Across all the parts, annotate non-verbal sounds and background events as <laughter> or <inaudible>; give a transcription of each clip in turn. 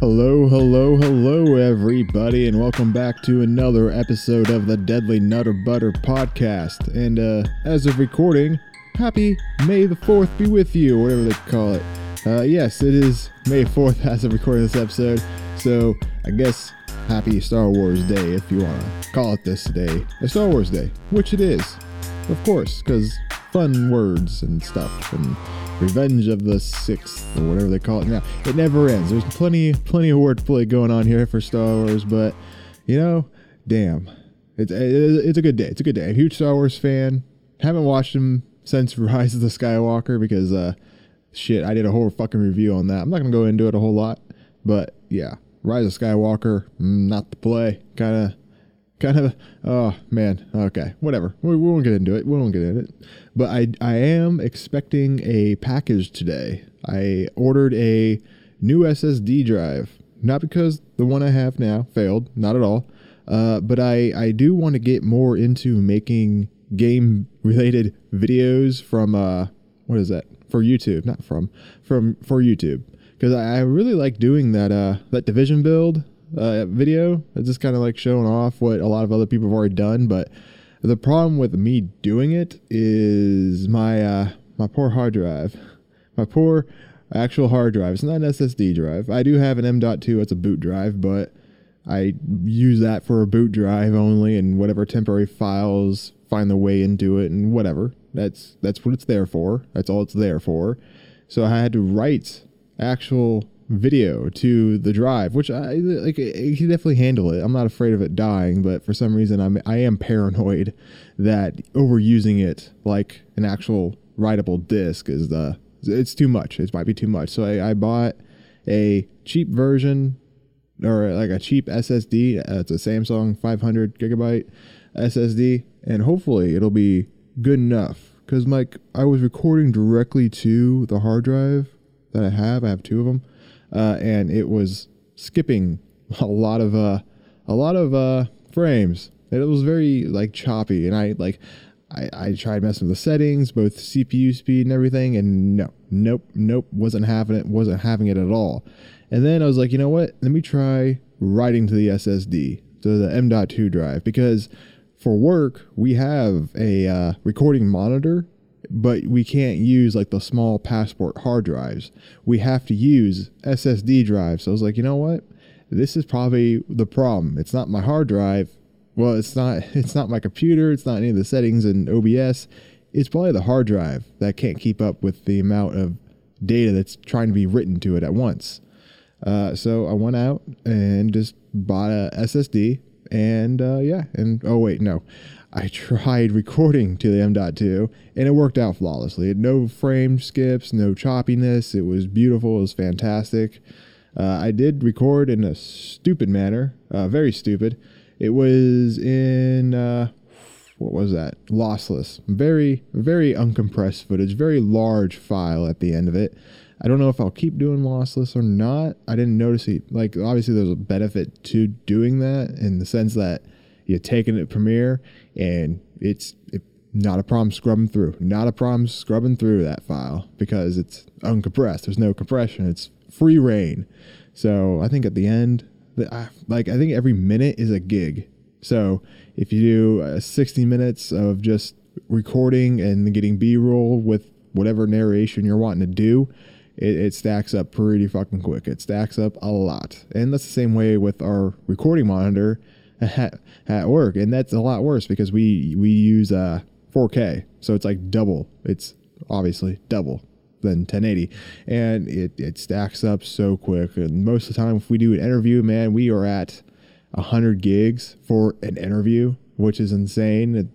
Hello, hello, hello, everybody, and welcome back to another episode of the Deadly Nutter Butter podcast. And uh, as of recording, happy May the 4th be with you, whatever they call it. Uh, yes, it is May 4th <laughs> as of recording this episode, so I guess happy Star Wars Day if you want to call it this day. A Star Wars Day, which it is, of course, because fun words and stuff and Revenge of the Sixth or whatever they call it now. It never ends. There's plenty plenty of wordplay going on here for Star Wars, but you know, damn, it's it's a good day. It's a good day. A huge Star Wars fan. Haven't watched them since <laughs> Rise of the Skywalker because uh, shit, I did a whole fucking review on that. I'm not gonna go into it a whole lot, but yeah, Rise of Skywalker, not the play. Kind of kind of oh man okay whatever. We, we, won't get into it. We won't get into it. But i i am expecting a package today. I ordered a new ssd drive. Not because the one i have now failed not at all uh, but i i do want to get more into making game related videos from uh what is that? For youtube not from from for youtube. Because I, I really like doing that uh that division build uh, video. It's just kind of like showing off what a lot of other people have already done. But the problem with me doing it is my uh, my poor hard drive, my poor actual hard drive. It's not an SSD drive. I do have an M.2. It's a boot drive, but I use that for a boot drive only, and whatever temporary files find their way into it, and whatever. That's that's what it's there for. That's all it's there for. So I had to write actual video to the drive, which I like. It can definitely handle it. I'm not afraid of it dying, but for some reason, I'm I am paranoid that overusing it like an actual writable disk is the it's too much. It might be too much. So I, I bought a cheap version or like a cheap SSD. It's a Samsung 500 gigabyte SSD, and hopefully it'll be good enough. Because Mike, I was recording directly to the hard drive that I have. I have two of them uh, and it was skipping <laughs> a lot of uh, a lot of uh, frames. And it was very like choppy, and I like I, I tried messing with the settings, both CPU speed and everything, and no, nope, nope, wasn't having it, wasn't having it at all. And then I was like, you know what? Let me try writing to the SSD, to the M.2 drive, because for work we have a uh, recording monitor but we can't use like the small passport hard drives. We have to use SSD drives. So I was like, you know what? This is probably the problem. It's not my hard drive. Well, it's not <laughs> it's not my computer, it's not any of the settings in OBS. It's probably the hard drive that can't keep up with the amount of data that's trying to be written to it at once. Uh, so I went out and just bought a SSD and uh, yeah, and oh wait, no, I tried recording to the M.2 and it worked out flawlessly. No frame skips, no choppiness. It was beautiful. It was fantastic. Uh, I did record in a stupid manner, uh, very stupid. It was in, uh, what was that? Lossless. Very, very uncompressed footage, very large file at the end of it. I don't know if I'll keep doing lossless or not. I didn't notice it. Like, obviously, there's a benefit to doing that in the sense that you take it Premiere and it's it, not a problem scrubbing through. Not a problem scrubbing through that file because it's uncompressed. There's no compression. It's free reign. So I think at the end, like I think every minute is a gig. So if you do uh, 60 minutes of just recording and getting B-roll with whatever narration you're wanting to do, it, it, stacks up pretty fucking quick. It stacks up a lot. And that's the same way with our recording monitor at, <laughs> at work, and that's a lot worse because we we use uh 4K, so it's like double. It's obviously double than 1080, and it it stacks up so quick. And most of the time, if we do an interview, man, we are at 100 gigs for an interview, which is insane.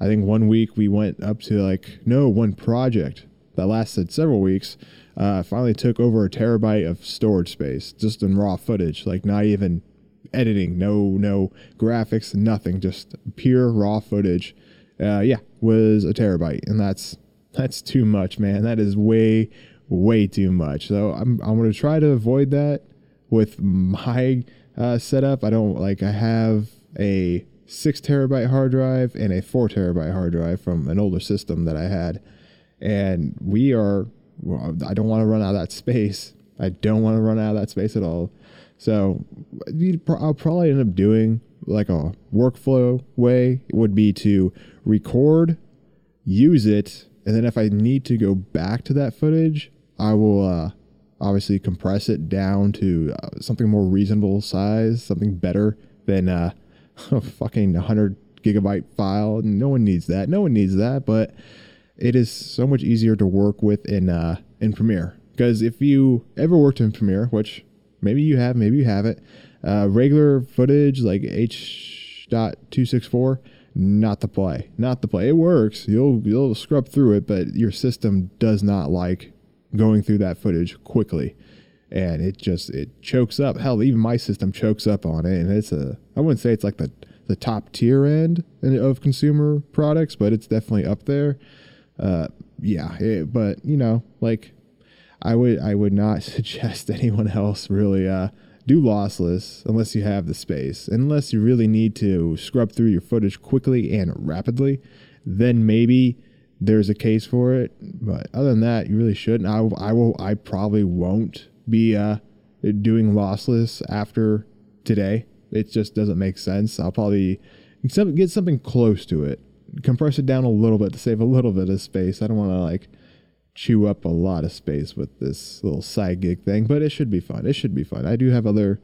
I think one week we went up to like no one project that lasted several weeks. Uh, finally took over a terabyte of storage space just in raw footage, like not even editing, no no graphics, nothing, just pure raw footage. Uh, yeah, was a terabyte, and that's that's too much, man. That is way way too much. So I'm I'm gonna try to avoid that with my uh, setup. I don't like I have a six terabyte hard drive and a four terabyte hard drive from an older system that I had, and we are. I don't want to run out of that <laughs> space. I don't want to run out of that space at all. So I'll probably end up doing like a workflow way would be to record, use it, and then if I need to go back to that footage, I will uh, obviously compress it down to uh, something more reasonable size, something better than uh, <laughs> a fucking 100 gigabyte file. No one needs that. No one needs that, but it is so much easier to work with in uh, in Premiere. Because if you ever worked in Premiere, which maybe you have, maybe you haven't, uh, regular footage like H.264, not the play. Not the play. It works. You'll you'll scrub through it, but your system does not like going through that footage quickly. And it just it chokes up. Hell, even my system chokes up on it. And it's a I wouldn't say it's like the the top tier end of consumer products, but it's definitely up there. Uh, yeah, it, but you know, like I would I would not <laughs> suggest anyone else really uh, do lossless unless you have the space. Unless you really need to scrub through your footage quickly and rapidly, then maybe there's a case for it. But other than that, you really shouldn't. I, I will I probably won't be uh, doing lossless after today. It just doesn't make sense. I'll probably get something close to it, compress it down a little bit to save a little bit of space. I don't want to like chew up a lot of space with this little side gig thing, but it should be fun. It should be fun. I do have other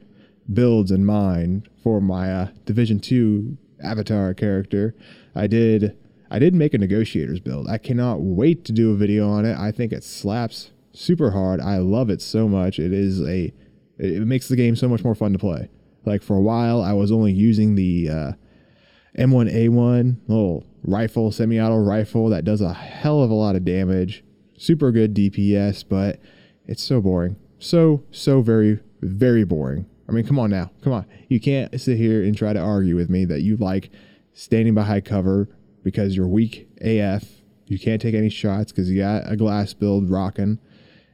builds in mind for my uh, Division Two avatar character. I did I did make a negotiators build. I cannot wait to do a video on it. I think it slaps super hard. I love it so much. It is a it makes the game so much more fun to play. Like for a while, I was only using the uh, M1A1 little rifle, semi-auto rifle that does a hell of a lot of damage. Super good DPS, but it's so boring. So so very very boring. I mean, come on now, come on. You can't sit here and try to argue with me that you like standing behind cover because you're weak AF. You can't take any shots because you got a glass build rocking,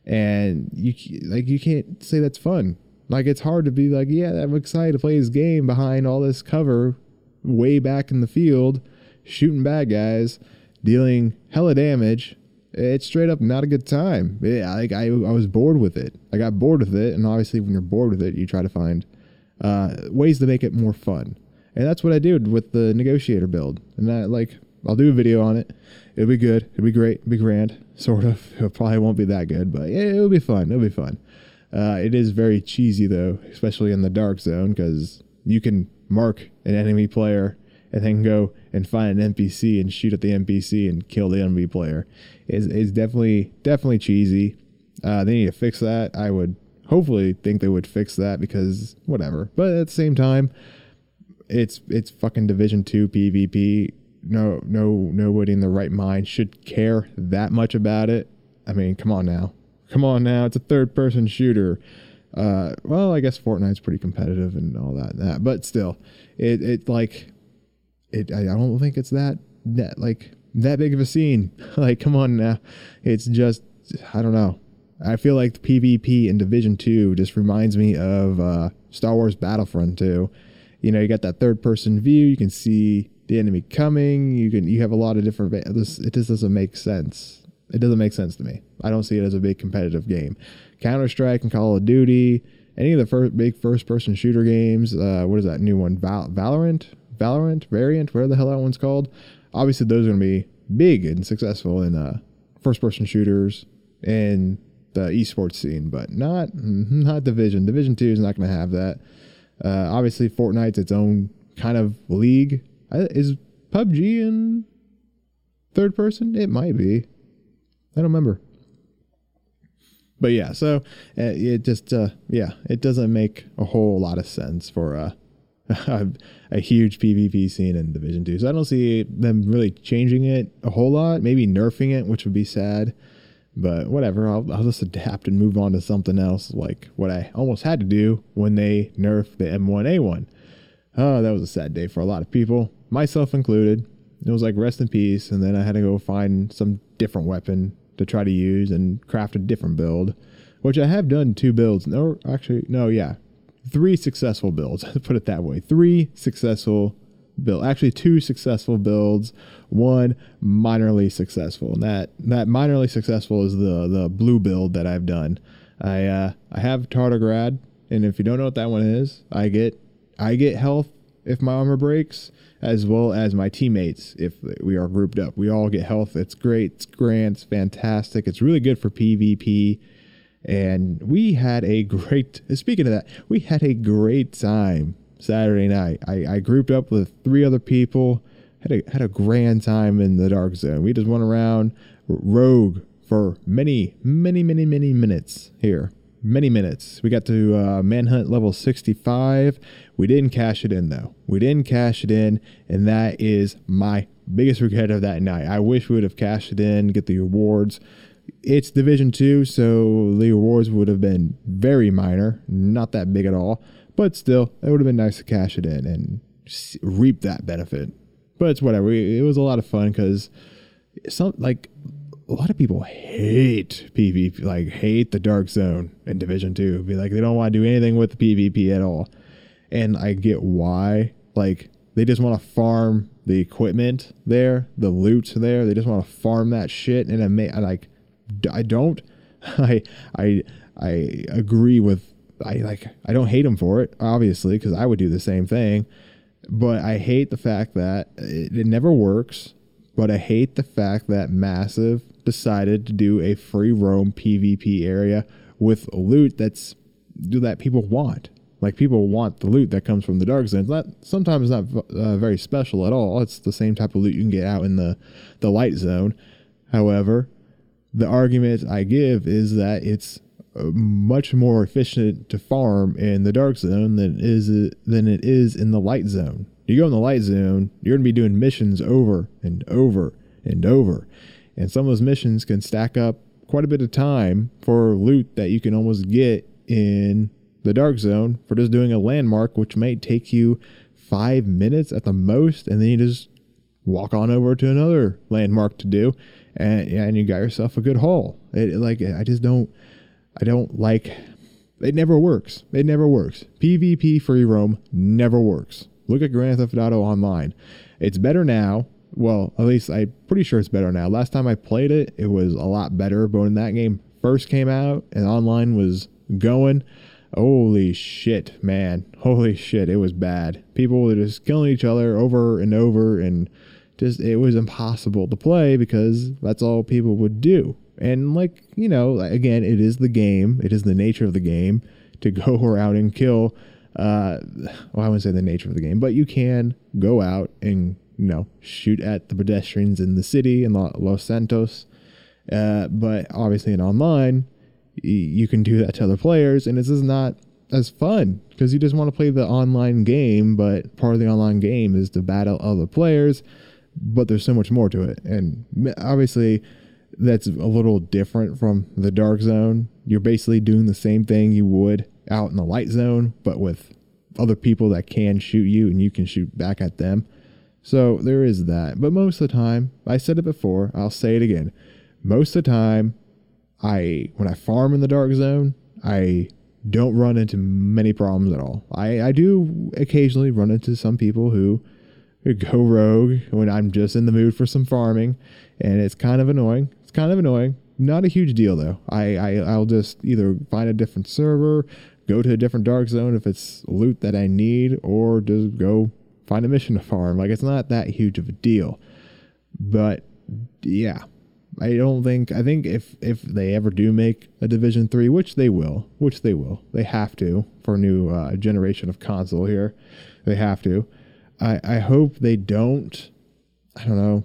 and you like you can't say that's fun. Like it's hard to be like, yeah, I'm excited to play this game behind all this cover, way back in the field, shooting bad guys, dealing hella damage. It's straight up not a good time. Yeah, like I, I was bored with it. I got bored with it, and obviously, when you're bored with it, you try to find uh, ways to make it more fun. And that's what I did with the negotiator build. And that, like, I'll do a video on it. It'll be good. It'll be great. It'll be grand, <laughs> sort of. It probably won't be that good, but yeah, it'll be fun. It'll be fun. Uh, it is very cheesy though, especially in the dark zone, because you can mark an enemy player and then go and find an NPC and shoot at the NPC and kill the enemy player. Is is definitely definitely cheesy. Uh, they need to fix that. I would hopefully think they would fix that because whatever. But at the same time, it's it's fucking Division Two PvP. No no nobody in the right mind should care that much about it. I mean, come on now. Come on now, it's a third person shooter. Uh, well, I guess Fortnite's pretty competitive and all that, that, but still, it it like it. I don't think it's that that like that big of a scene. <laughs> like, come on now, it's just I don't know. I feel like the PvP in Division Two just reminds me of uh, Star Wars Battlefront 2. You know, you got that third person view. You can see the enemy coming. You can you have a lot of different. This it just doesn't make sense. It doesn't make sense to me. I don't see it as a big competitive game. Counter Strike and Call of Duty, any of the first big first person shooter games. Uh, what is that new one? Val- Valorant, Valorant variant, whatever the hell that one's called. Obviously, those are going to be big and successful in uh, first person shooters and the esports scene, but not not Division. Division Two is not going to have that. Uh, obviously, Fortnite's its own kind of league. Is PUBG in third person? It might be. I don't remember. But yeah, so uh, it just uh, yeah, it doesn't make a whole lot of sense for uh, <laughs> a, huge PvP scene in Division Two. So I don't see them really changing it a whole lot. Maybe nerfing it, which would be sad. But whatever, I'll, I'll just adapt and move on to something else, like what I almost had to do when they nerfed the M1A1. Oh, that was a sad day for a lot of people, myself included. It was like rest in peace, and then I had to go find some different weapon to try to use and craft a different build, which I have done two builds. No, actually, no, yeah, three successful builds. <laughs> Put it that way. Three successful build. Actually, two successful builds. One minorly successful. And that that minorly successful is the the blue build that I've done. I uh, I have tardigrade, and if you don't know what that one is, I get I get health if my armor breaks, as well as my teammates if we are grouped up. We all get health. It's great. It's grand. It's fantastic. It's really good for PvP. And we had a great, speaking of that, we had a great time Saturday night. I, I grouped up with three other people, had a, had a grand time in the dark zone. We just went around rogue for many, many, many, many minutes here. Many minutes. We got to uh, manhunt level 65. We didn't cash it in though. We didn't cash it in, and that is my biggest regret of that night. I wish we would have cashed it in, get the rewards. It's Division 2, so the rewards would have been very minor, not that big at all. But still, it would have been nice to cash it in and reap that benefit. But it's whatever. It was a lot of fun because some like a lot of people hate PvP, like hate the Dark Zone in Division Two. Be like they don't want to do anything with the PvP at all, and I get why. Like they just want to farm the equipment there, the loot there. They just want to farm that shit, and I may I like I don't. <laughs> I I I agree with I like I don't hate him for it, obviously, because I would do the same thing. But I hate the fact that it, it never works. But I hate the fact that Massive decided to do a free roam PvP area with loot that's do that people want. Like people want the loot that comes from the dark zones. Not sometimes not uh, very special at all. It's the same type of loot you can get out in the the light zone. However, the argument I give is that it's uh, much more efficient to farm in the dark zone than it is than it is in the light zone. You go in the light zone, you're going to be doing missions over and over and over. And some of those missions can stack up quite a bit of time for loot that you can almost get in the dark zone for just doing a landmark, which may take you five minutes at the most, and then you just walk on over to another landmark to do, and and you got yourself a good haul. It, like I just don't I don't like it never works. It never works. PvP free roam never works. Look at Grand Theft Auto Online. It's better now. Well, at least I'm pretty sure it's better now. Last time I played it, it was a lot better. But when that game first came out and online was going, holy shit, man. Holy shit, it was bad. People were just killing each other over and over and just it was impossible to play because that's all people would do. And like, you know, again, it is the game. It is the nature of the game to <laughs> go around and kill uh well, I wouldn't say the nature of the game, but you can go out and you know shoot at the pedestrians in the city in Los Santos. Uh, but obviously in online, you can do that to other players, and this is not as fun because you just want to play the online game. But part of the online game is to battle other players, but there's so much more to it, and obviously that's a little different from the dark zone. You're basically doing the same thing you would out in the light zone, but with other people that can shoot you and you can shoot back at them. So there is that. But most of the time, I said it before, I'll say it again. Most of the time, I when I farm in the dark zone, I don't run into many problems at all. I, I do occasionally run into some people who go rogue when I'm just in the mood for some farming, and it's kind of annoying It's kind of annoying. Not a huge deal though. I, I I'll just either find a different server, go to a different dark zone if it's loot that I need, or just go find a mission to farm. Like it's not that huge of a deal. But yeah, I don't think I think if if they ever do make a Division Three, which they will, which they will, they have to for a new uh, generation of console here, they have to. I I hope they don't. I don't know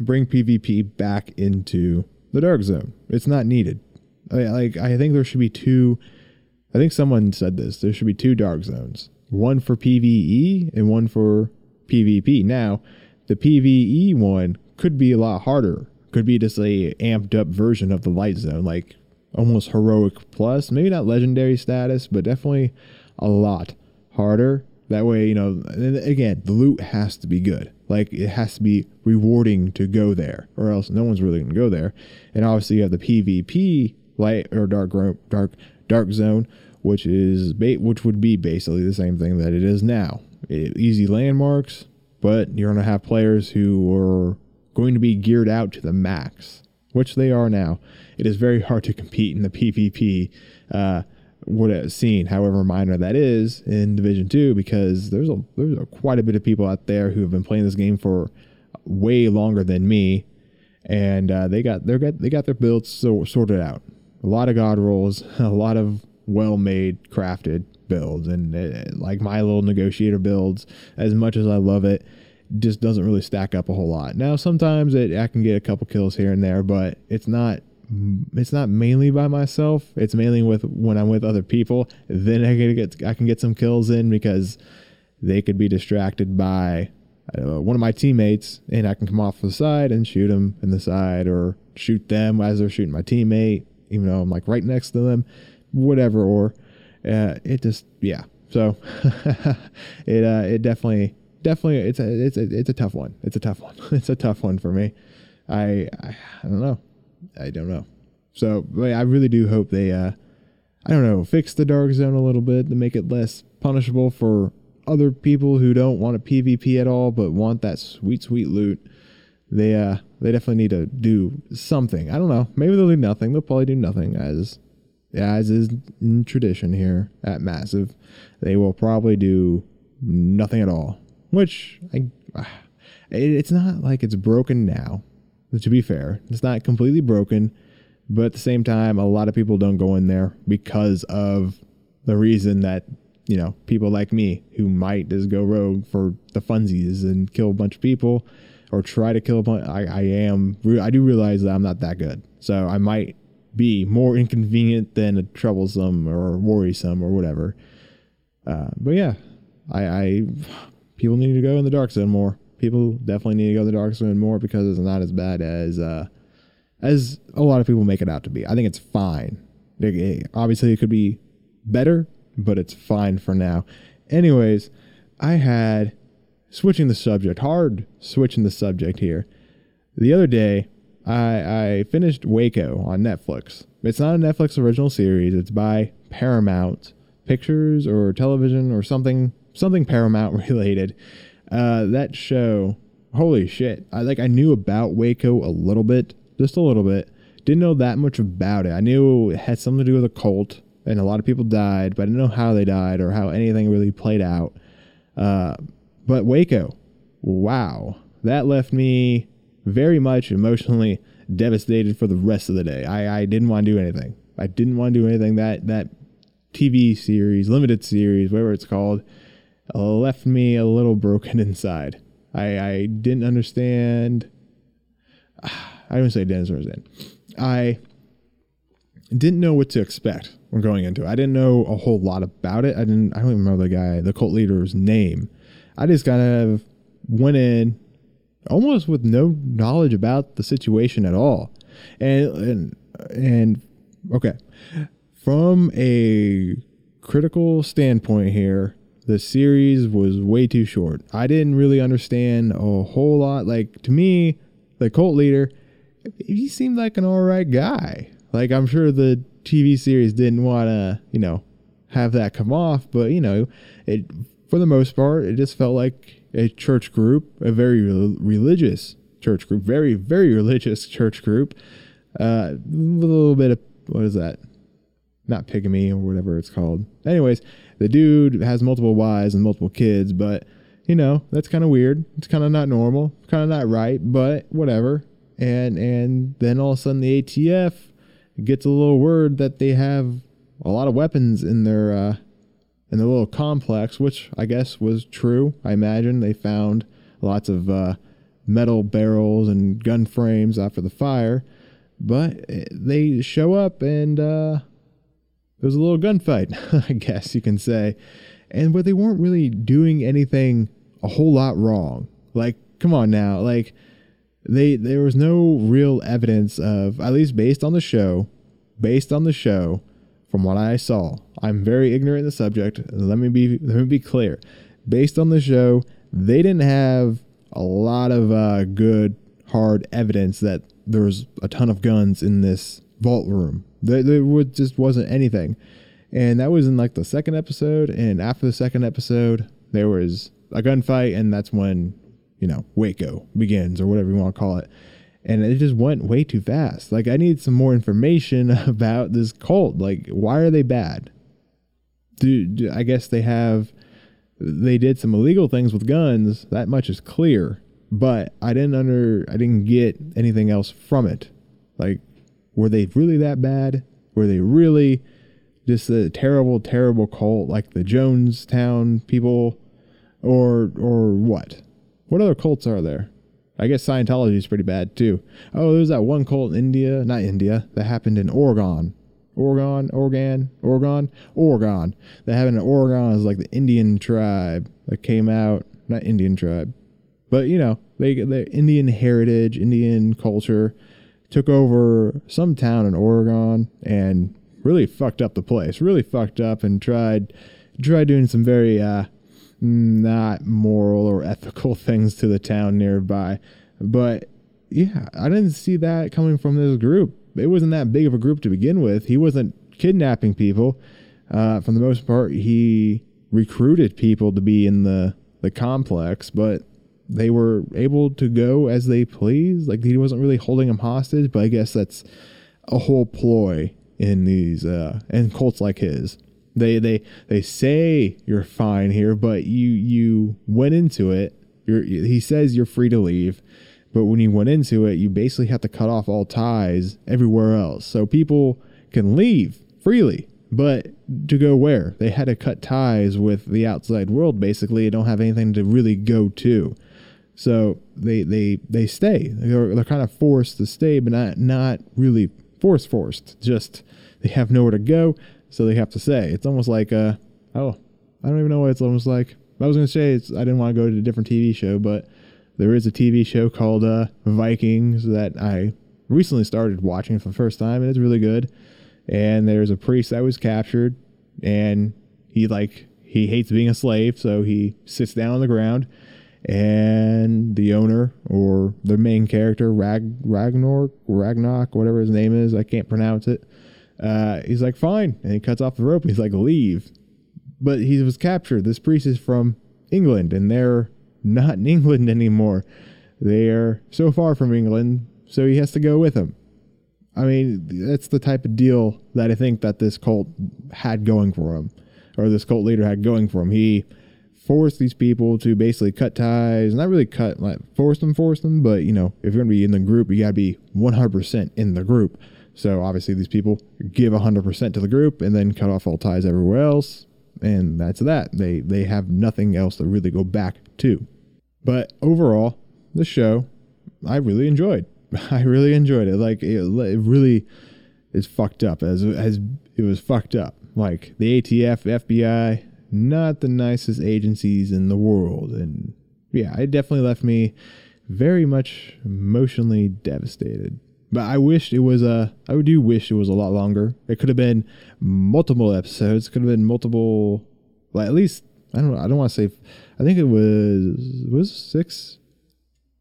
bring PvP back into the dark zone. It's not needed. I, like I think there should be two. I think someone said this. There should be two dark zones, one for PVE and one for PvP. Now, the PVE one could be a lot harder. Could be just a amped up version of the light zone, like almost heroic plus, maybe not legendary status, but definitely a lot harder. That way, you know, again, the loot has to be good. Like it has to be rewarding to go there, or else no one's really going to go there. And obviously, you have the PvP light or dark dark dark zone, which is which would be basically the same thing that it is now. It, easy landmarks, but you're going to have players who are going to be geared out to the max. which they are now, it is very hard to compete in the PvP uh, what a seen, however minor that is, in Division Two, because there's a there's a, quite a bit of people out there who have been playing this game for way longer than me, and uh, they got they got they got their builds so, sorted out. A lot of god rolls, <laughs> a lot of well made, crafted builds, and uh, like my little negotiator builds. As much as I love it, just doesn't really stack up a whole lot. Now sometimes it, I can get a couple kills here and there, but it's not it's not mainly by myself. It's mainly with when I'm with other people. Then I can get I can get some kills in because they could be distracted by uh, one of my teammates, and I can come off the side and shoot them in the side, or shoot them as they're shooting my teammate, even though I'm like right next to them, whatever. Or uh, it just yeah. So <laughs> it uh, it definitely definitely it's a it's a it's a tough one. It's a tough one. <laughs> it's a tough one for me. I I, I don't know. I don't know. So I really do hope they, uh, I don't know, fix the dark zone a little bit to make it less punishable for other people who don't want a PvP at all but want that sweet, sweet loot. They, uh, they definitely need to do something. I don't know. Maybe they'll do nothing. They'll probably do nothing as, as is in tradition here at Massive. They will probably do nothing at all. Which I, it's not like it's broken now to be fair. It's not completely broken, but at the same time, a lot of people don't go in there because of the reason that, you know, people like me who might just go rogue for the funsies and kill a bunch of people or try to kill a bunch. I, I am, I do realize that I'm not that good. So I might be more inconvenient than a troublesome or worrisome or whatever. Uh, but yeah, I, I, people need to go in the dark zone more people definitely need to go to the dark zone more because it's not as bad as uh, as a lot of people make it out to be. I think it's fine. obviously, it could be better, but it's fine for now. Anyways, I had switching the subject, hard switching the subject here. The other day, I, I finished Waco on Netflix. It's not a Netflix original series. It's by Paramount Pictures or Television or something something Paramount <laughs> related. Uh, that show, holy shit! I like I knew about Waco a little bit, just a little bit. Didn't know that much about it. I knew it had something to do with a cult, and a lot of people died, but I didn't know how they died or how anything really played out. Uh, but Waco, wow, that left me very much emotionally devastated for the rest of the day. I, I didn't want to do anything. I didn't want to do anything. That that TV series, limited series, whatever it's called, left me a little broken <laughs> inside. I, I didn't understand. <sighs> I don't say didn't understand. I didn't know what to expect when going into it. I didn't know a whole lot about it. I didn't. I don't even remember the guy, the cult leader's name. I just kind of went in almost with no knowledge about the situation at all. And and and okay, from a critical standpoint here, the series was way too short. I didn't really understand a whole lot. Like to me, the cult leader, he seemed like an all right guy. Like I'm sure the TV series didn't want to, you know, have that come off, but you know, it for the most part, it just felt like a church group, a very re- religious church group, very very religious <laughs> church group. Uh, a little bit of what is that? Not pygmy or whatever it's called. Anyways, the dude has multiple wives and multiple kids, but you know, that's kind of weird. It's kind of not normal, kind of not right, but whatever. And and then all of a sudden the ATF gets a little word that they have a lot of weapons in their uh, in the little complex, which I guess was true. I imagine they found lots of uh, metal barrels and gun frames after the fire, but eh, they show up and uh, it was a little gunfight, <laughs> I guess you can say. And but they weren't really doing anything a whole lot wrong. Like, come on now, like they there was no real evidence of at least based on the show, based on the show, from what I saw. I'm very ignorant in the subject. Let me be let me be clear. Based on the show, they didn't have a lot of uh, good hard evidence that there was a ton of guns in this vault room. There, there just wasn't anything. And that was in like the second episode. And after the second episode, there was a gunfight. And that's when, you know, Waco begins or whatever you want to call it. and it just went way too fast. Like I need some more information <laughs> about this cult. Like why are they bad? Do, do I guess they have they did some illegal things with guns. That much is clear. But I didn't under I didn't get anything else from it. Like were they really that bad? Were they really just a terrible, terrible cult like the Jonestown people, or or what? What other cults are there? I guess Scientology is pretty bad too. Oh, there's that one cult in India, not India, that happened in Oregon. Oregon, Oregon, Oregon, Oregon. That happened in Oregon is like the Indian tribe that came out, not Indian tribe, but you know, they the Indian heritage, Indian culture took over some town in Oregon and really fucked up the place. Really fucked up and tried tried doing some very uh, not moral or ethical <laughs> things to the town nearby. But yeah, I didn't see that coming from this group. It wasn't that big of a group to begin with. He wasn't kidnapping people. Uh, for the most part, he recruited people to be in the the complex, but they were able to go as they pleased. Like he wasn't really holding them hostage, but I guess that's a whole ploy in these uh and cults like his. They they they say you're fine here, but you you went into it. You're, he says you're free to leave, but when you went into it, you basically have to cut off all ties everywhere else. So people can leave freely, but to go where? They had to cut ties with the outside world. Basically, they don't have anything to really go to. So they they they stay. They're, they're kind of forced to stay, but not not really force forced. Just they have nowhere to go, so they have to say. It's almost like uh oh, I don't even know what it's almost like. I was gonna say it's I didn't want to go to a different TV show, but there is a TV show called uh, Vikings that I recently started watching for the first time, and it's really good. And there's a priest that was captured, and he like he hates being a slave, so he sits down on the ground, and the owner or the main character Rag Ragnar Ragnarok, whatever his name is, I can't pronounce it uh, he's like, fine. And he cuts off the rope. He's like, leave. But he was captured. This priest is from England, and they're not in England anymore. They are so far from England, so he has to go with him. I mean, that's the type of deal that I think that this cult had going for him, or this cult leader had going for him. He forced these people to basically cut ties, not really cut, like force them, force them, but you know, if you're gonna be in the group, you gotta be 100% in the group. So obviously, these people give 100% to the group and then cut off all ties everywhere else. And that's that. They, they have nothing else to really go back to. But overall, the show, I really enjoyed. <laughs> I really enjoyed it. Like, it, it really is fucked up as, as it was fucked up. Like, the ATF, FBI, not the nicest agencies in the world. And yeah, it definitely left me very much emotionally devastated. But I wished it was a. I do wish it was a lot longer. It could have been multiple episodes. Could have been multiple. Well, at least I don't. Know, I don't want to say. I think it was was six,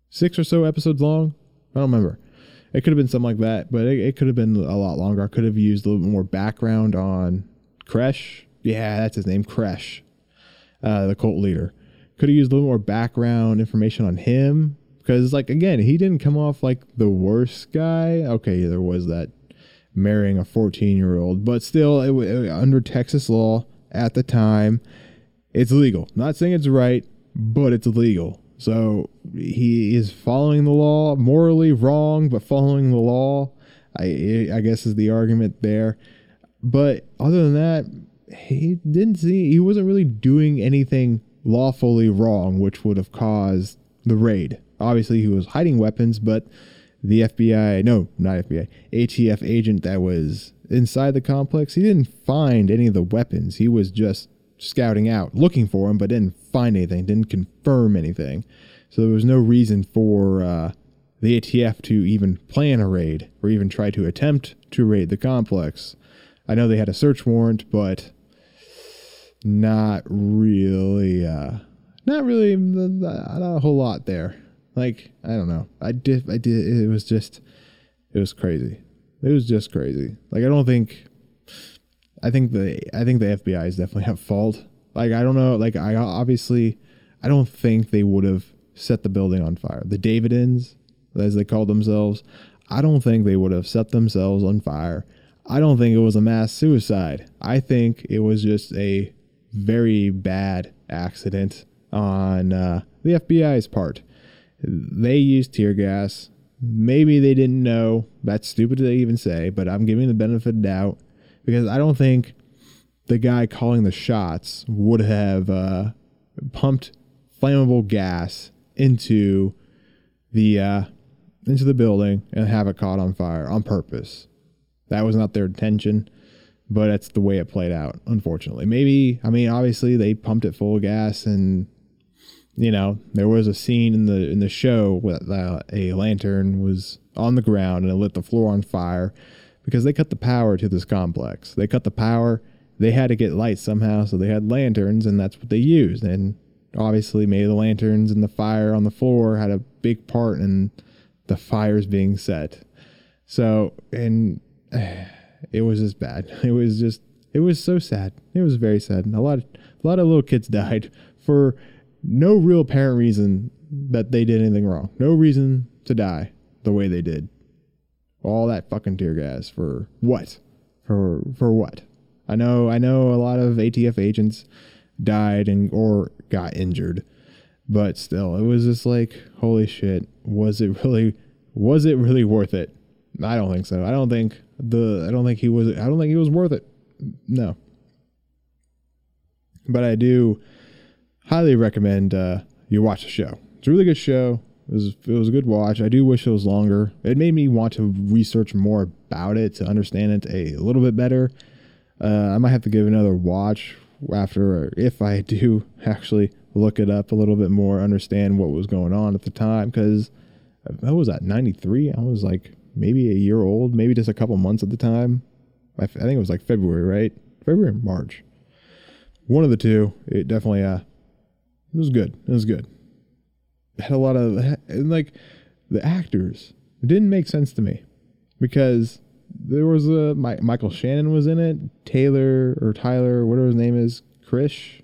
six or so episodes long. I don't remember. It could have been something like that, but it, it could have been a lot longer. I could have used a little bit more background on Koresh. Yeah, that's his name, Koresh, uh, the cult leader. Could have used a little more background information on him because like again he didn't come off like the worst guy. Okay there was that marrying a 14 year old but still it, it, under texas law at the time it's legal. Not saying it's right but it's legal. So he is following the law morally wrong but following the law i i guess is the argument there. But other than that he didn't see he wasn't really doing anything lawfully wrong which would have caused the raid obviously he was hiding weapons, but the FBI, no, not FBI, ATF agent that was inside the complex, he didn't find any of the weapons. He was just scouting out, looking for them, but didn't find anything, didn't confirm anything. So there was no reason for uh, the ATF to even plan a raid or even try to attempt to raid the complex. I know they had a search warrant, but not really, uh, not really, not a whole lot there. Like I don't know. I did. I did. It was just. It was crazy. It was just crazy. Like I don't think. I think the I think the FBI is definitely <laughs> at fault. Like I don't know. Like I obviously, I don't think they would have set the building on fire. The Davidians, as they called themselves, I don't think they would have set themselves on fire. I don't think it was a mass suicide. I think it was just a very bad accident on uh, the FBI's part. They used tear gas. Maybe they didn't know. That's stupid to even say, but I'm giving the benefit of doubt because I don't think the guy calling the shots would have uh, pumped flammable gas into the uh, into the building and have it caught on fire on purpose. That was not their intention, but that's the way it played out. Unfortunately, maybe I mean obviously they pumped it full of gas and you know there was a scene in the in the show where uh, a lantern was on the ground and it lit the floor on fire because they cut the power to this complex. They cut the power. They had to get light somehow, so they had lanterns, and that's what they used. And obviously, maybe the lanterns and the fire on the floor had a big part in the fires being set. So, and <sighs> it was just bad. <laughs> It was just, it was so sad. It was very sad. A lot, of, a lot of little kids died for no real apparent reason that they did anything wrong. No reason to die the way they did. All that fucking tear gas for what? For for what? I know I know a lot of ATF agents died and or got injured, but still, it was just like holy shit. Was it really? Was it really worth it? I don't think so. I don't think the. I don't think he was. I don't think he was worth it. No. But I do highly recommend uh, you watch the show. It's a really good show. It was it was a good watch. I do wish it was longer. It made me want to research more about it to understand it a little bit better. Uh, I might have to give another watch after if I do <laughs> actually look it up a little bit more, understand what was going on at the time. Because I was at 93. I was like maybe a year old, maybe just a couple months at the time. I, f- I think it was like February, right? February March. One of the two. It definitely uh, it was good. It was good had a lot of and like the actors it didn't make sense to me because there was a My, Michael Shannon was in it, Taylor or Tyler, whatever his name is, Kitsch.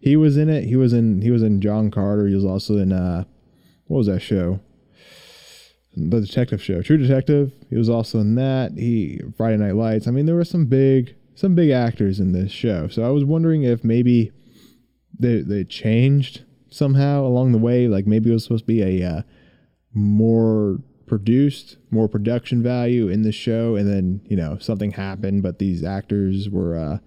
He was in it. He was in he was in John Carter. He was also in uh what was that show? The detective show, True Detective. He was also in that. He Friday Night Lights. I mean, there were some big some big actors in this show. So I was wondering if maybe they they changed somehow along the way. Like maybe it was supposed to be a uh, more produced, more production value in the show, and then you know something happened, but these actors were uh,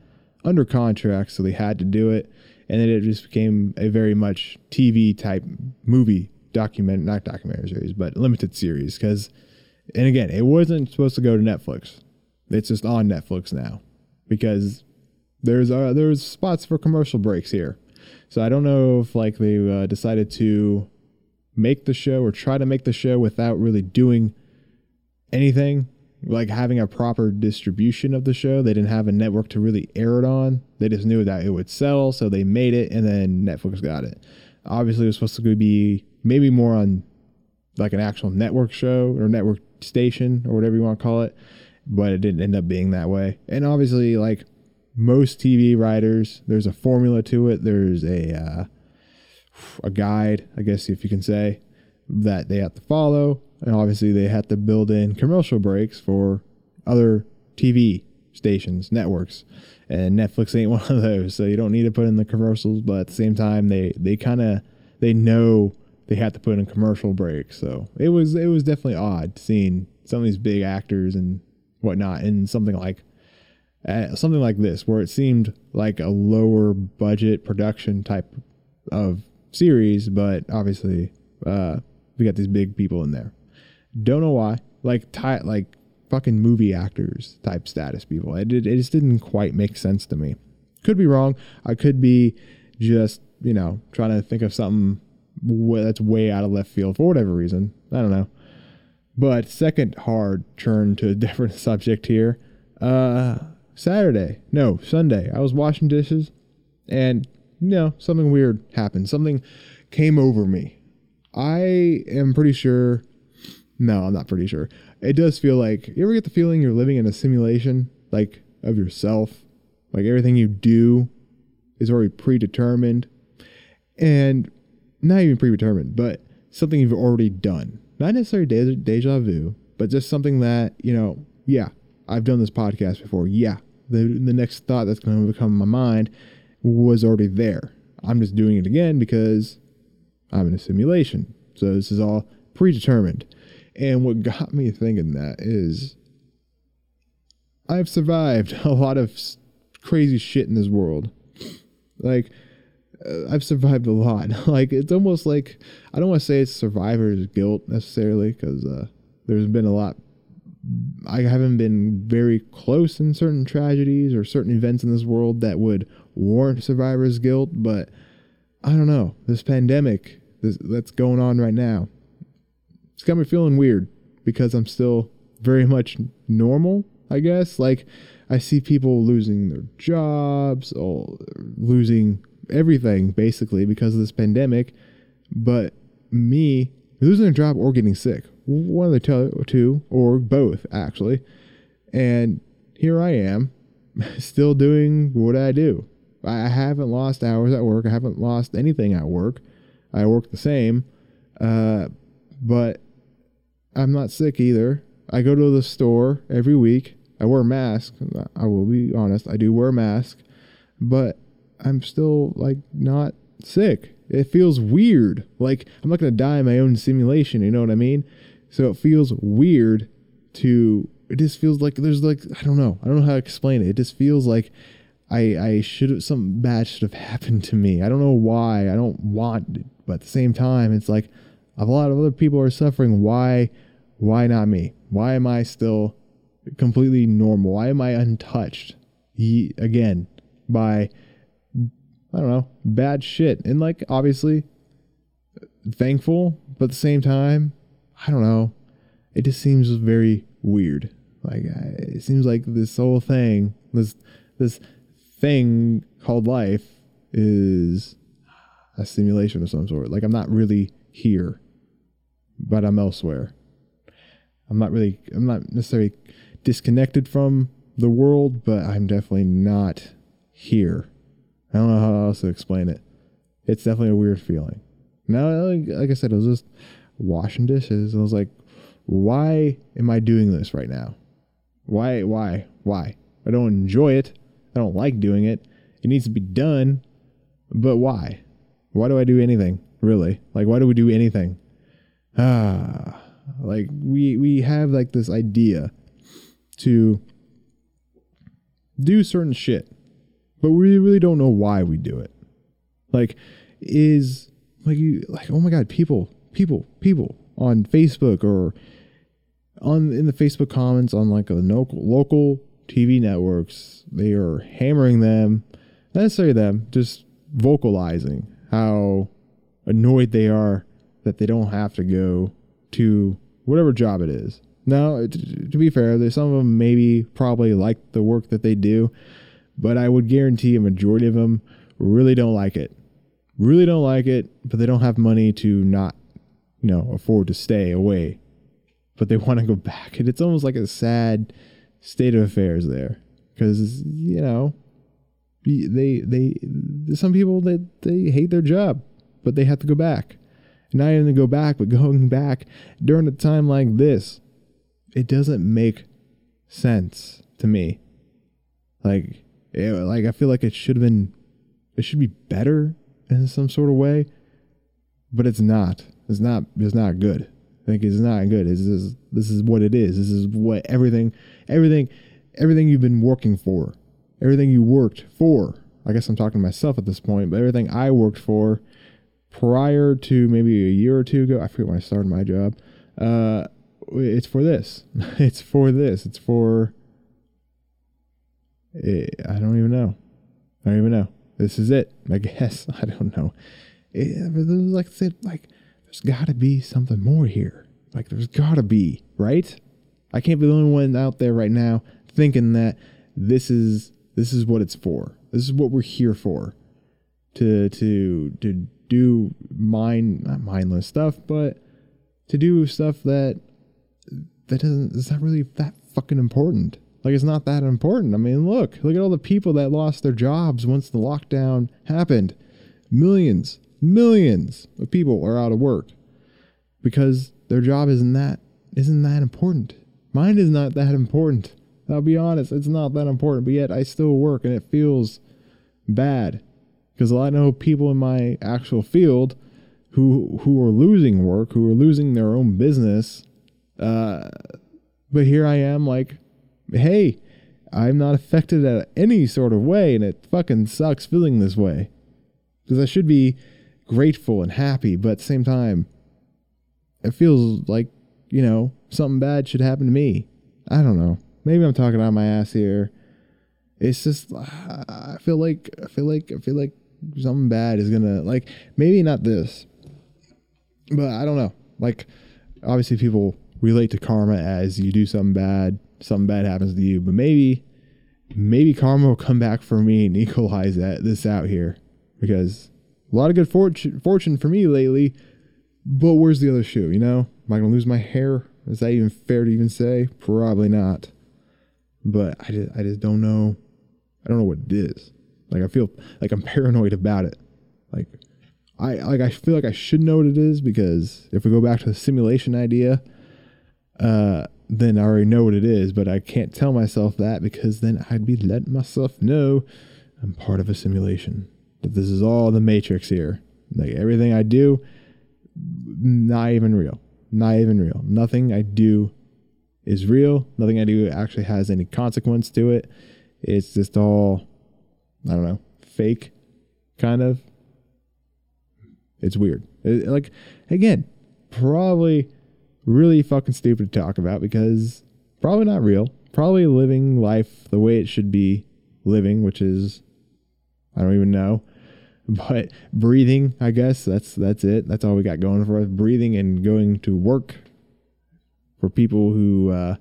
under contract, so they had to do it, and then it just became a very much TV type movie document, not documentary series, but limited series. Because, and again, it wasn't supposed to go to Netflix. It's just on Netflix now because there's uh, there's spots for commercial breaks here. So I don't know if like they uh, decided to make the show or try to make the show without really doing anything, like having a proper distribution of the show. They didn't have a network to really air it on. They just knew that it would sell, so they made it, and then Netflix got it. Obviously, it was supposed to be maybe more on like an actual network show or network station or whatever you want to call it, but it didn't end up being that way. And obviously, like most TV writers, there's a formula to it. There's a uh, a guide, I guess if you can say, that they have to follow, and obviously they have to build in commercial breaks for other TV stations, networks, and Netflix ain't <laughs> one of those. So you don't need to put in the commercials, but at the same time, they they kind of they know they had to put in commercial breaks. So it was it was definitely odd seeing some of these big actors and whatnot in something like uh, something like this, where it seemed like a lower budget production type of series, but obviously uh, we got these big people in there. Don't know why, like ty- like fucking movie actors type status people. It, it, it just didn't quite make sense to me. Could be wrong. I could be just you know trying to think of something that's way out of left field for whatever reason. I don't know. But second hard turn to a <laughs> different subject here. Uh, Saturday, no, Sunday, I was washing dishes and, you know, something weird happened. Something came over me. I am pretty sure, no, I'm not pretty sure. It does feel like, you ever get the feeling you're living in a simulation, like of yourself? Like everything you do is already predetermined. And not even predetermined, but something you've already done. not necessarily de- deja vu, but just something that you know, yeah, I've done this podcast before. Yeah, the the next thought that's going to come in my mind was already there. I'm just doing it again because I'm in a simulation. So this is all predetermined. And what got me thinking that is I've survived <laughs> a lot of crazy shit in this world. Like, uh, I've survived a lot. <laughs> like, it's almost like I don't want to say it's survivor's guilt necessarily because uh, there's been a lot. I haven't been very close in certain tragedies or certain events in this world that would warrant survivor's guilt, but I don't know. This pandemic this, that's going on right now, it's got me feeling weird because I'm still very much normal, I guess. Like, I see people losing their jobs, or losing everything basically because of this pandemic. But me losing a job or getting sick, one of the two, or both actually. And here I am, <laughs> still doing what I do. I haven't lost hours at work. I haven't lost anything at work. I work the same, uh, but I'm not sick either. I go to the store every week. I wear a mask. I will be honest. I do wear a mask, but I'm still like not sick. It feels weird. Like I'm not gonna die in my own simulation. You know what I mean? So it feels weird to. It just feels like there's like I don't know. I don't know how to explain it. It just feels like I I should have something bad should have <laughs> happened to me. I don't know why. I don't want, it, but at the same time, it's like a lot of other people are suffering. Why? Why not me? Why am I still completely normal? Why am I untouched? He, again, by I don't know, bad shit. And like obviously thankful, but at the same time, I don't know. It just seems very weird. Like it seems like this whole thing, this this thing called life is a simulation of some sort. Like I'm not really here, but I'm elsewhere. I'm not really I'm not necessarily disconnected from the world, but I'm definitely not here. I don't know how else to explain it. It's definitely a weird feeling. Now, like, like I said, it was just washing dishes. I was like, why am I doing this right now? Why, why, why? I don't enjoy it. I don't like doing it. It needs to be done. But why? Why do I do anything? Really? Like, why do we do anything? Ah, like we we have like this idea to do certain shit, but we really don't know why we do it. Like, is like you like oh my god, people, people, people on Facebook or on in the Facebook comments on like a local local TV networks, they are hammering them, not necessarily them, just vocalizing how annoyed they are that they don't have to go to whatever job it is now, to be fair, some of them maybe probably like the work that they do, but I would guarantee a majority of them really don't like it. Really don't like it, but they don't have money to not, you know, afford to stay away. But they <laughs> want to go back. And it's almost like a sad state of affairs there. Because, you know, they, they, some people, they, they hate their job, but they have to go back. Not even to go back, but <laughs> going back during a time like this it doesn't make sense to me. Like, it, like I feel like it should have been, it should be better in some sort of way, but it's not. It's not. It's not good. I think it's not good. This is this is what it is. This is what everything, everything, everything you've been working for, everything you worked for. I guess I'm talking to myself at this point, but everything I worked for prior to maybe a year or two ago. I forget when I started my job. Uh, it's for this. <laughs> It's for this. It's for. It, eh, I don't even know. I don't even know. This is it. <laughs> I guess. I don't know. It, eh, like I said, like there's got to be something more here. Like there's got to be, right? I can't be the only one out there right now thinking that this is this is what it's for. This is what we're here for. To to to do mind not mindless stuff, but to do stuff that that doesn't is not really that fucking important? Like it's not that important. I mean, look, look at all the people that lost their jobs once the lockdown happened. Millions, millions of people are out of work because their job isn't that isn't that important. Mine is not that important. I'll be honest, it's not that important, but yet I still work and it feels bad because I know people in my actual field who who are losing work, who are losing their own business. Uh, but here I am, like, hey, I'm not affected in any sort of way, and it fucking sucks feeling this way because I should be grateful and happy, but at the same time, it feels like you know something bad should happen to me. I don't know. Maybe I'm talking out my ass here. It's just uh, I feel like I feel like I feel like something bad is gonna like maybe not this, but I don't know. Like obviously people relate to karma as you do something bad, something bad happens to you, but maybe maybe karma will come back for me and equalize that this out here because a lot of good fortune fortune for me lately. But where's the other shoe? You know, am I gonna lose my hair? Is that even fair to even say? Probably not. But I just, I just don't know. I don't know what it is. Like I feel like I'm paranoid about it. Like I like I feel like I should know what it is because if we go back to the simulation idea, uh, then I already know what it is. But I can't tell myself that because then I'd be letting myself know I'm part of a simulation. That this is all the matrix here. Like everything I do, not even real. Not even real. Nothing I do is real. Nothing I do actually has any consequence to it. It's just all, I don't know, fake, kind of. It's weird. It, like, again, probably really fucking stupid to talk about because probably not real. Probably living life the way it should be living, which is, I don't even know. <laughs> But breathing i guess that's that's it. That's all we got going for us. Breathing and going to work for people who uh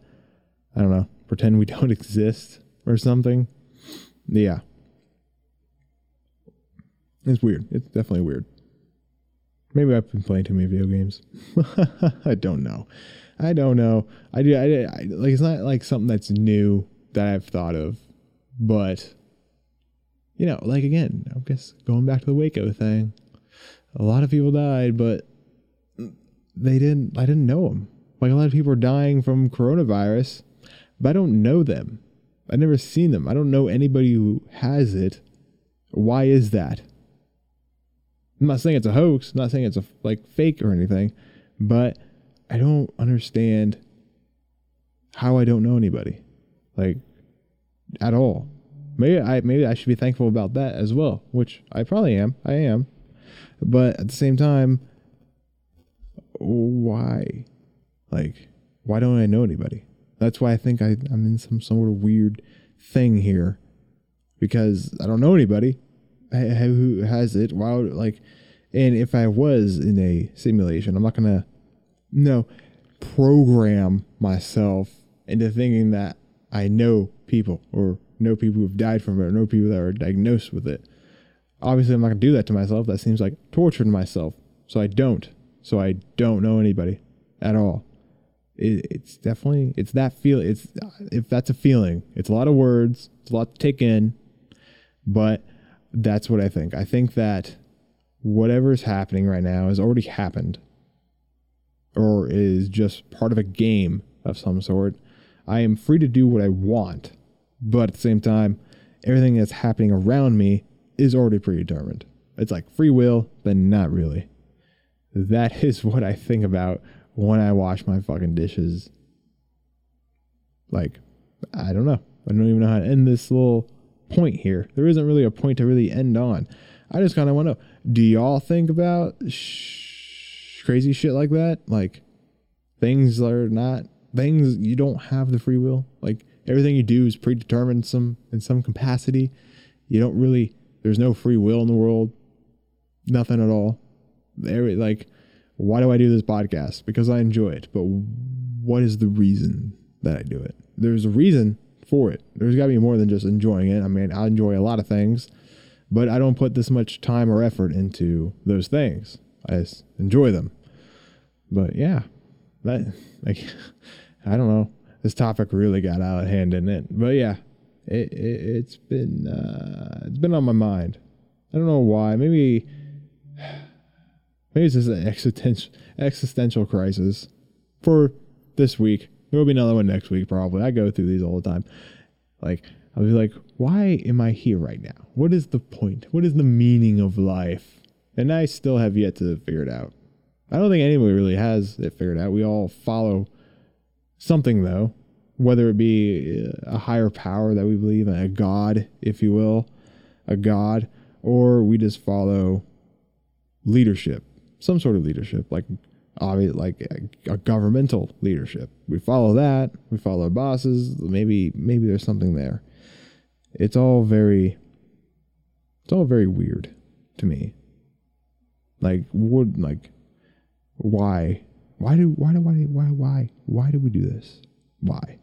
i don't know pretend we <laughs> don't exist or something. Yeah. It's weird. It's definitely weird maybe i've been playing too many video games <laughs> i don't know i don't know i do I, I like it's not like something that's new that i've thought of but you know, like again, I guess going back to the Waco thing, a lot of people died, but they didn't. I didn't know them. Like a lot of people are dying from coronavirus, but I don't know them. I've never seen them. I don't know anybody who has it. Why is that? I'm not saying it's a hoax. I'm not saying it's a like fake or anything, but I don't understand how I don't know anybody, like at all. Maybe I maybe I should be thankful about that as well, which I probably am. I am. But at the same time, why? Like, why don't I know anybody? That's why I think I, I'm in some sort of weird thing here. Because I don't know anybody who has it. Why would, like, and if I was in a simulation, I'm not going to, no, program myself into thinking that I know people or know people who've died from it, or know people that are diagnosed with it. Obviously, I'm not gonna do that to myself. That seems like torturing myself. So I don't. So I don't know anybody at all. It, it's definitely it's that feel. It's if that's a feeling. It's a lot of words. It's a lot to take in. But that's what I think. I think that whatever is happening right now has already happened, or is just part of a game of some sort. I am free to do what I want but at the same time, everything that's happening around me is already predetermined. It's like free will, but not really. That <laughs> is what I think about when I wash my fucking dishes. Like, I don't know. I don't even know how to end this little point here. There isn't really a point to really end on. I just kind of want to do y'all think about sh- crazy shit like that? Like, things are not things you don't have the free will? Like, everything you do is predetermined some in some capacity. You don't really there's no free will in the world. Nothing at all. There like why do I do this podcast? Because I enjoy it. But what is the reason that I do it? There's a reason for it. There's got to be more than just enjoying it. I mean, I enjoy a lot of things, but I don't put this much time or effort into those things. I just enjoy them. But yeah, that like <laughs> I don't know this topic really got out of hand, didn't it? But yeah, it, it has been uh, it's been on my mind. I don't know why. Maybe <sighs> maybe it's just an existential existential crisis. for this week. There will be another one next week, probably. I go through these all the time. Like, I'll be like, why am I here right now? What is the point? What is the meaning of life? And I still have yet to figure it out. I don't think anybody really has it figured out. We all follow something, though, whether it be uh, a higher power that we believe in, a God, if you will, a God, or we just follow leadership, some sort of leadership, like obviously like a, governmental leadership. We follow that. We follow our bosses. Maybe maybe there's something there. It's all very it's all very weird to me. Like would like why why do why do why why why why do we do this? Why?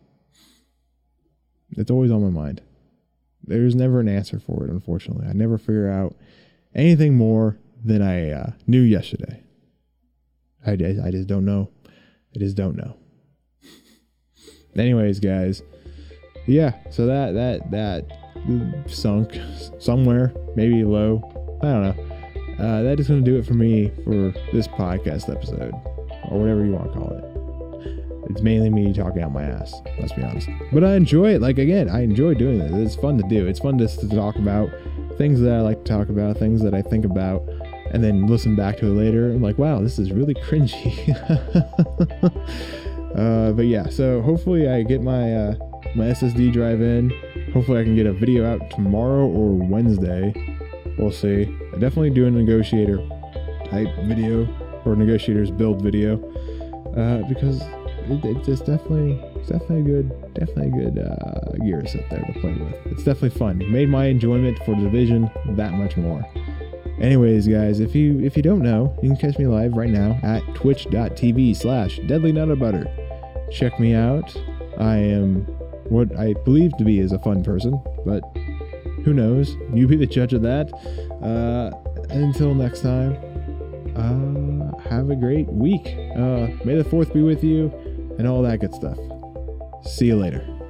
It's always on my mind. There's never an answer for it, unfortunately. I never figure out anything more than I uh, knew yesterday. I, I just don't know. I just don't know. Anyways, guys, yeah. So that that that sunk somewhere, maybe low. I don't know. Uh, that is going to do it for me for this podcast episode, or whatever you want to call it. It's mainly me talking out my ass. Let's be honest. But I enjoy it. Like again, I enjoy doing this. It's fun to do. It's fun just to talk about things that I like to talk about, things that I think about and then listen back to it later. I'm like, wow, this is really cringy. <laughs> uh, but yeah, so hopefully I get my uh, my SSD drive in. Hopefully I can get a video out tomorrow or Wednesday. We'll see. I definitely do a negotiator type video or negotiators build video uh, because it, it's just definitely it's definitely a good definitely a good uh, gear set there to play with. It's definitely fun. Made my enjoyment for division that much more. Anyways, guys, if you if you don't know, you can catch me live right now at twitch.tv slash deadly butter. Check me out. I am what I believe to be is a fun person, but who knows? You be the judge of that. Uh, until next time, uh, have a great week. Uh, may the fourth be with you, and all that good stuff. See you later.